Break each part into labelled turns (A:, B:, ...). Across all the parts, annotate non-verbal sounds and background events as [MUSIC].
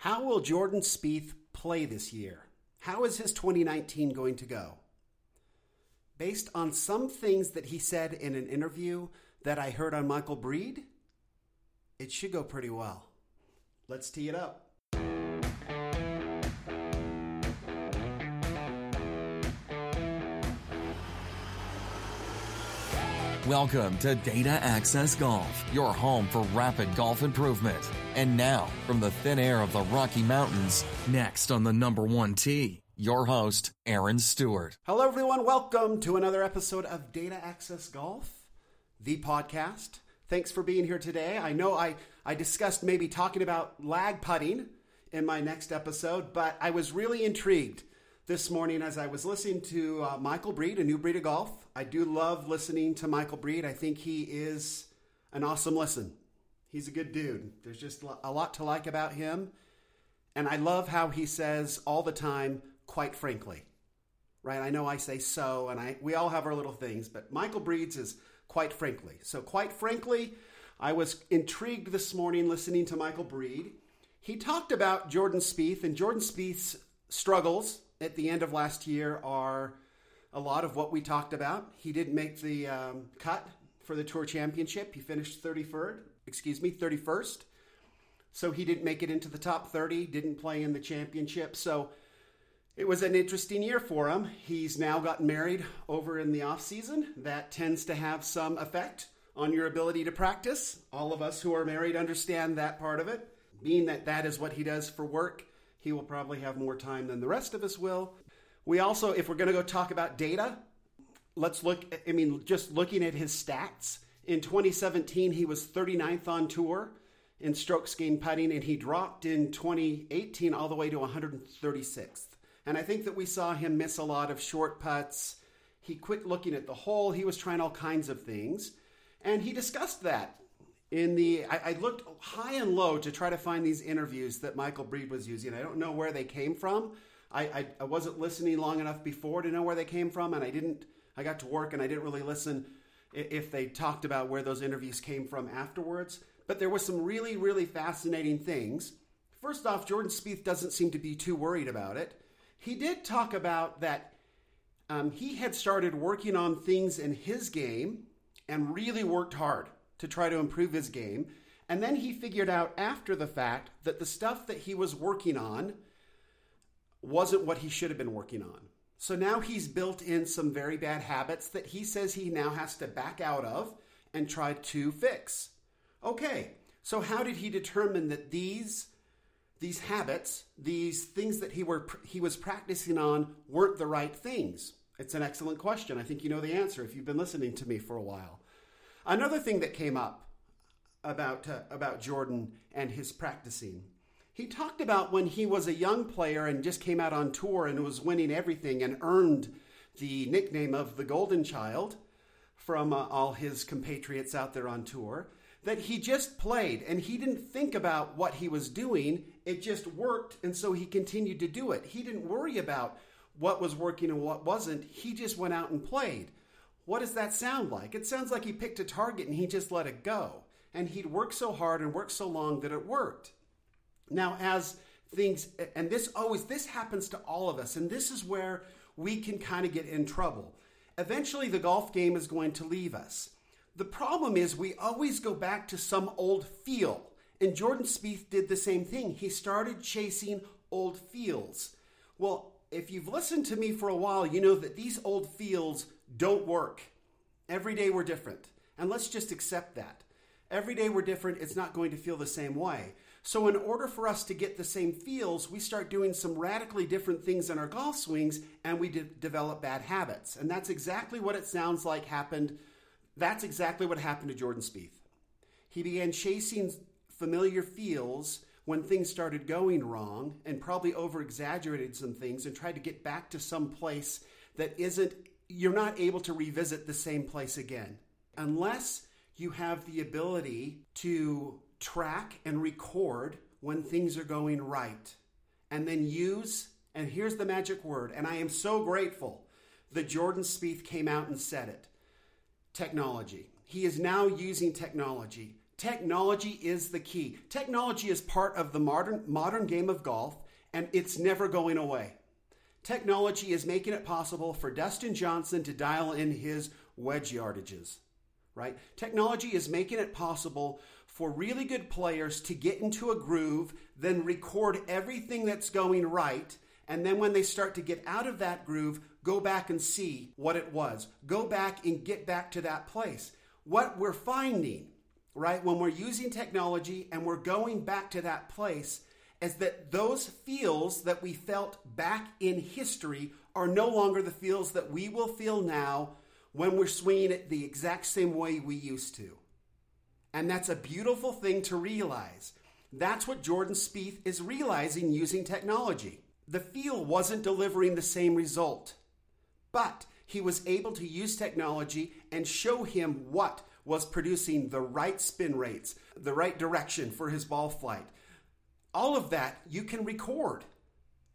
A: How will Jordan Spieth play this year? How is his 2019 going to go? Based on some things that he said in an interview that I heard on Michael Breed, it should go pretty well. Let's tee it up.
B: Welcome to Data Access Golf, your home for rapid golf improvement. And now, from the thin air of the Rocky Mountains, next on the number one tee, your host, Aaron Stewart.
A: Hello, everyone. Welcome to another episode of Data Access Golf, the podcast. Thanks for being here today. I know I, I discussed maybe talking about lag putting in my next episode, but I was really intrigued this morning as I was listening to uh, Michael Breed, a new breed of golf. I do love listening to Michael Breed. I think he is an awesome listen. He's a good dude. There's just a lot to like about him. And I love how he says all the time, quite frankly. Right? I know I say so, and I we all have our little things, but Michael Breed's is quite frankly. So, quite frankly, I was intrigued this morning listening to Michael Breed. He talked about Jordan Spieth and Jordan Spieth's struggles at the end of last year are a lot of what we talked about. He didn't make the um, cut for the Tour Championship. He finished 33rd, excuse me, 31st. So he didn't make it into the top 30, didn't play in the championship. So it was an interesting year for him. He's now gotten married over in the off season. That tends to have some effect on your ability to practice. All of us who are married understand that part of it. Being that that is what he does for work, he will probably have more time than the rest of us will. We also, if we're going to go talk about data, let's look, I mean, just looking at his stats. In 2017, he was 39th on tour in strokes gained putting, and he dropped in 2018 all the way to 136th. And I think that we saw him miss a lot of short putts. He quit looking at the hole. He was trying all kinds of things. And he discussed that in the I, I, looked high and low to try to find these interviews that Michael Breed was using. I don't know where they came from. I, I, I, wasn't listening long enough before to know where they came from, and I didn't. I got to work and I didn't really listen if they talked about where those interviews came from afterwards. But there was some really, really fascinating things. First off, Jordan Spieth doesn't seem to be too worried about it. He did talk about that um, he had started working on things in his game and really worked hard to try to improve his game. And then he figured out after the fact that the stuff that he was working on wasn't what he should have been working on. So now he's built in some very bad habits that he says he now has to back out of and try to fix. Okay, so how did he determine that these these habits, these things that he were he was practicing on weren't the right things? It's an excellent question. I think you know the answer if you've been listening to me for a while. Another thing that came up about uh, about Jordan and his practicing. He talked about when he was a young player and just came out on tour and was winning everything and earned the nickname of the Golden Child from uh, all his compatriots out there on tour. That he just played and he didn't think about what he was doing. It just worked, and so he continued to do it. He didn't worry about what was working and what wasn't. He just went out and played. What does that sound like? It sounds like he picked a target and he just let it go. And he'd worked so hard and worked so long that it worked. Now, as things, and this always, this happens to all of us, and this is where we can kind of get in trouble. Eventually, the golf game is going to leave us. The problem is we always go back to some old feel. And Jordan Spieth did the same thing. He started chasing old feels. Well, if you've listened to me for a while, you know that these old feels don't work. Every day we're different. And let's just accept that. Every day we're different, it's not going to feel the same way. So, in order for us to get the same feels, we start doing some radically different things in our golf swings and we de- develop bad habits. And that's exactly what it sounds like happened. That's exactly what happened to Jordan Spieth. He began chasing familiar feels when things started going wrong and probably over exaggerated some things and tried to get back to some place that isn't you're not able to revisit the same place again unless you have the ability to track and record when things are going right and then use and here's the magic word and i am so grateful that jordan Spieth came out and said it technology he is now using technology Technology is the key. Technology is part of the modern modern game of golf and it's never going away. Technology is making it possible for Dustin Johnson to dial in his wedge yardages, right? Technology is making it possible for really good players to get into a groove, then record everything that's going right, and then when they start to get out of that groove, go back and see what it was. Go back and get back to that place. What we're finding, right, when we're using technology and we're going back to that place is that those feels that we felt back in history are no longer the feels that we will feel now when we're swinging it the exact same way we used to. And that's a beautiful thing to realize. That's what Jordan Spieth is realizing using technology. The feel wasn't delivering the same result, but he was able to use technology and show him what was producing the right spin rates, the right direction for his ball flight, all of that you can record.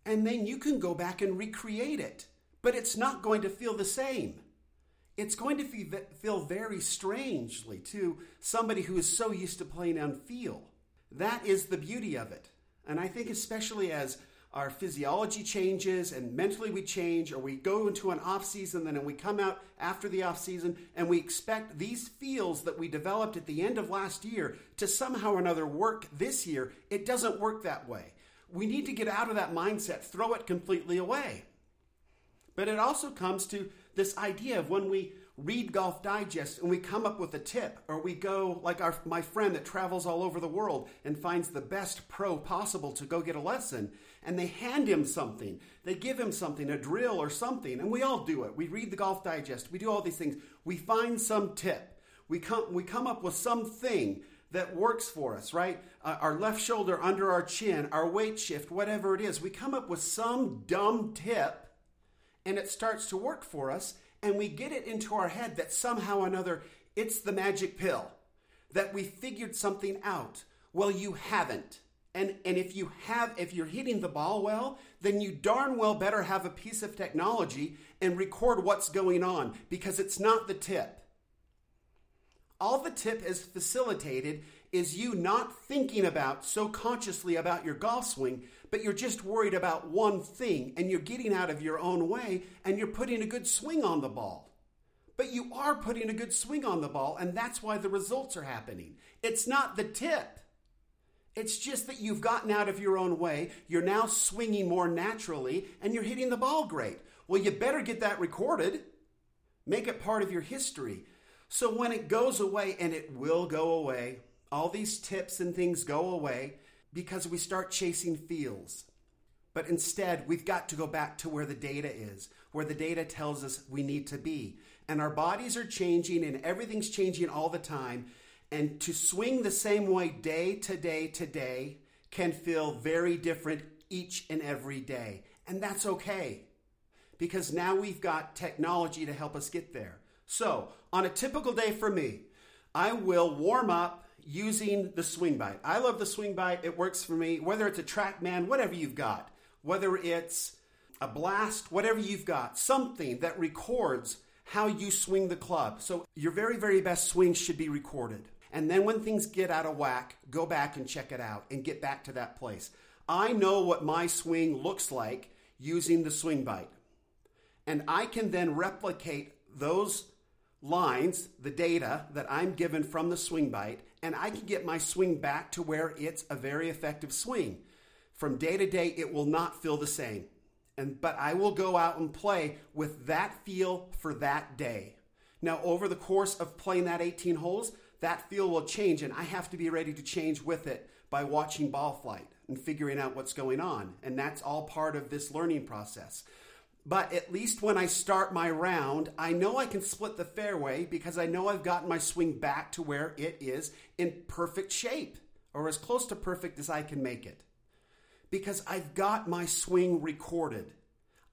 A: And then you can go back and recreate it. But it's not going to feel the same. It's going to feel very strangely to somebody who is so used to playing on feel. That is the beauty of it. And I think, especially as our physiology changes and mentally we change or we go into an off season then and we come out after the off season and we expect these feels that we developed at the end of last year to somehow or another work this year. It doesn't work that way. We need to get out of that mindset. Throw it completely away. But it also comes to this idea of when we read Golf Digest and we come up with a tip, or we go like our my friend that travels all over the world and finds the best pro possible to go get a lesson, and they hand him something. They give him something, a drill or something, and we all do it. We read the Golf Digest, we do all these things. We find some tip. We come we come up with something that works for us, right? Uh, our left shoulder under our chin, our weight shift, whatever it is. We come up with some dumb tip and it starts to work for us and we get it into our head that somehow or another it's the magic pill, that we figured something out. Well, you haven't. And, and if you have, if you're hitting the ball well, then you darn well better have a piece of technology and record what's going on because it's not the tip. All the tip is facilitated is you not thinking about so consciously about your golf swing, but you're just worried about one thing and you're getting out of your own way and you're putting a good swing on the ball. But you are putting a good swing on the ball, and that's why the results are happening. It's not the tip. It's just that you've gotten out of your own way. You're now swinging more naturally and you're hitting the ball great. Well, you better get that recorded. Make it part of your history. So when it goes away, and it will go away, all these tips and things go away because we start chasing feels. But instead, we've got to go back to where the data is, where the data tells us we need to be. And our bodies are changing and everything's changing all the time. And to swing the same way day to day to day can feel very different each and every day. And that's okay because now we've got technology to help us get there. So, on a typical day for me, I will warm up using the SwingByte. I love the SwingByte. It works for me, whether it's a TrackMan, whatever you've got, whether it's a blast, whatever you've got, something that records how you swing the club. So, your very, very best swing should be recorded. And then when things get out of whack, go back and check it out and get back to that place. I know what my swing looks like using the SwingByte. And I can then replicate those lines, the data that I'm given from the SwingByte, and I can get my swing back to where it's a very effective swing. From day to day, it will not feel the same. And, but I will go out and play with that feel for that day. Now, over the course of playing that 18 holes, that feel will change, and I have to be ready to change with it by watching ball flight and figuring out what's going on. And that's all part of this learning process. But at least when I start my round, I know I can split the fairway because I know I've gotten my swing back to where it is in perfect shape or as close to perfect as I can make it. Because I've got my swing recorded.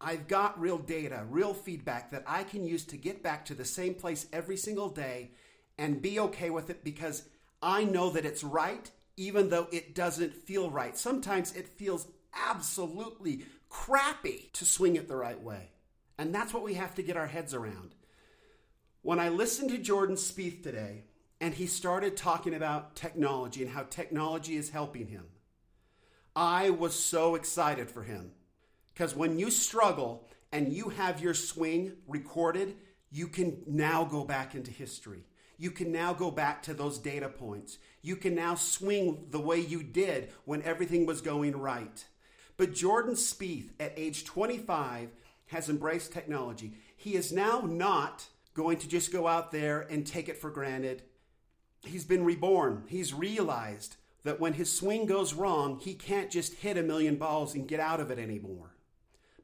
A: I've got real data, real feedback that I can use to get back to the same place every single day and be okay with it because I know that it's right, even though it doesn't feel right. Sometimes it feels absolutely crappy to swing it the right way. And that's what we have to get our heads around. When I listened to Jordan Spieth today, and he started talking about technology and how technology is helping him. I was so excited for him because when you struggle and you have your swing recorded, you can now go back into history. You can now go back to those data points. You can now swing the way you did when everything was going right. But Jordan Spieth, at age 25, has embraced technology. He is now not going to just go out there and take it for granted. He's been reborn. He's realized that when his swing goes wrong, he can't just hit a million balls and get out of it anymore.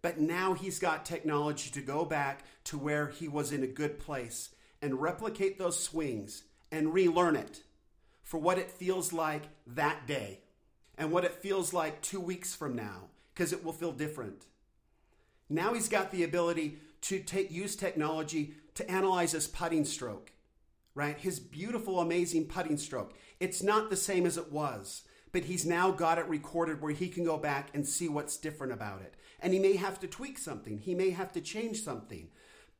A: But now he's got technology to go back to where he was in a good place and replicate those swings and relearn it for what it feels like that day and what it feels like two weeks from now, because it will feel different. Now he's got the ability to take, use technology to analyze his putting stroke, right? His beautiful, amazing putting stroke. It's not the same as it was, but he's now got it recorded where he can go back and see what's different about it. And he may have to tweak something, he may have to change something.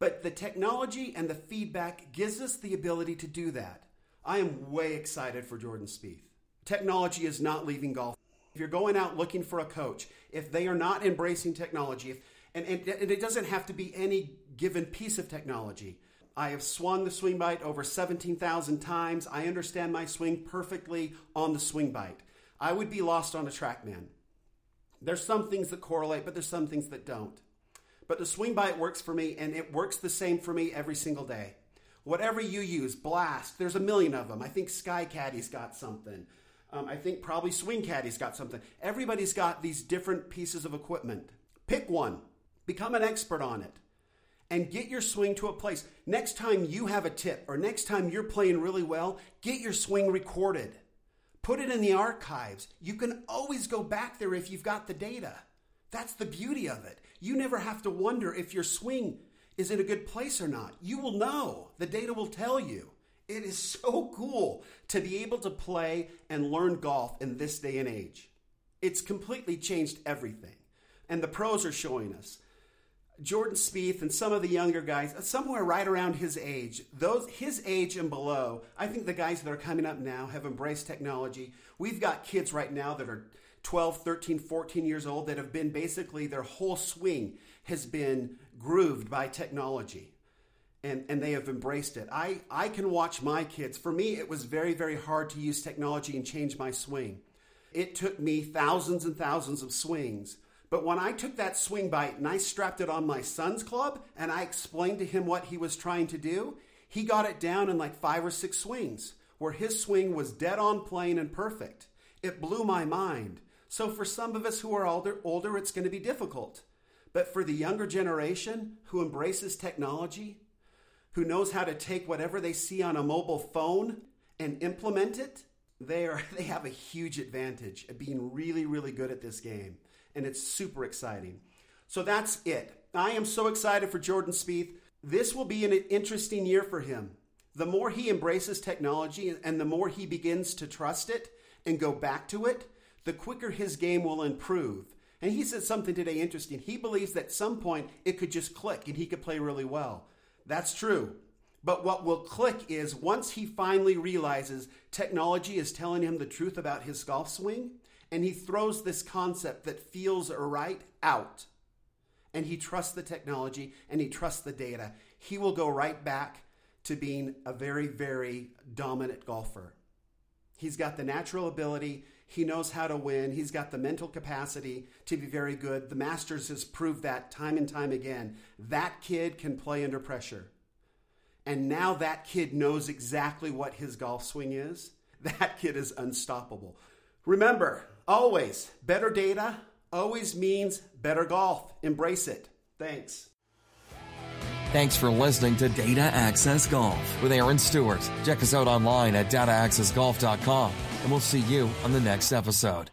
A: But the technology and the feedback gives us the ability to do that. I am way excited for Jordan Spieth. Technology is not leaving golf. If you're going out looking for a coach, if they are not embracing technology, if, and, and, and it doesn't have to be any given piece of technology. I have swung the SwingByte over 17,000 times. I understand my swing perfectly on the SwingByte. I would be lost on a TrackMan. There's some things that correlate, but there's some things that don't. But the SwingByte works for me, and it works the same for me every single day. Whatever you use, Blast, there's a million of them. I think SkyCaddie's got something. Um, I think probably Swing Caddie's got something. Everybody's got these different pieces of equipment. Pick one, become an expert on it, and get your swing to a place. Next time you have a tip, or next time you're playing really well, get your swing recorded. Put it in the archives. You can always go back there if you've got the data. That's the beauty of it. You never have to wonder if your swing is in a good place or not. You will know. The data will tell you. It is so cool to be able to play and learn golf in this day and age. It's completely changed everything. And the pros are showing us. Jordan Spieth and some of the younger guys, somewhere right around his age, those his age and below, I think the guys that are coming up now have embraced technology. We've got kids right now that are 12, 13, 14 years old that have been basically their whole swing has been grooved by technology. And, and they have embraced it. I, I can watch my kids. For me, it was very, very hard to use technology and change my swing. It took me thousands and thousands of swings. But when I took that SwingByte and I strapped it on my son's club and I explained to him what he was trying to do, he got it down in like five or six swings, where his swing was dead on plane and perfect. It blew my mind. So for some of us who are older, older it's going to be difficult. But for the younger generation who embraces technology, who knows how to take whatever they see on a mobile phone and implement it, they are [LAUGHS] they have a huge advantage at being really really good at this game and it's super exciting. So that's it. I am so excited for Jordan Spieth. This will be an interesting year for him. The more he embraces technology and the more he begins to trust it and go back to it, the quicker his game will improve. And he said something today interesting. He believes that at some point it could just click and he could play really well. That's true. But what will click is once he finally realizes technology is telling him the truth about his golf swing, and he throws this concept that feels right out, and he trusts the technology and he trusts the data, he will go right back to being a very, very dominant golfer. He's got the natural ability, he knows how to win. He's got the mental capacity to be very good. The Masters has proved that time and time again. That kid can play under pressure. And now that kid knows exactly what his golf swing is. [LAUGHS] That kid is unstoppable. Remember, always, better data always means better golf. Embrace it. Thanks.
B: Thanks for listening to Data Access Golf with Aaron Stewart. Check us out online at dataaccessgolf.com, and we'll see you on the next episode.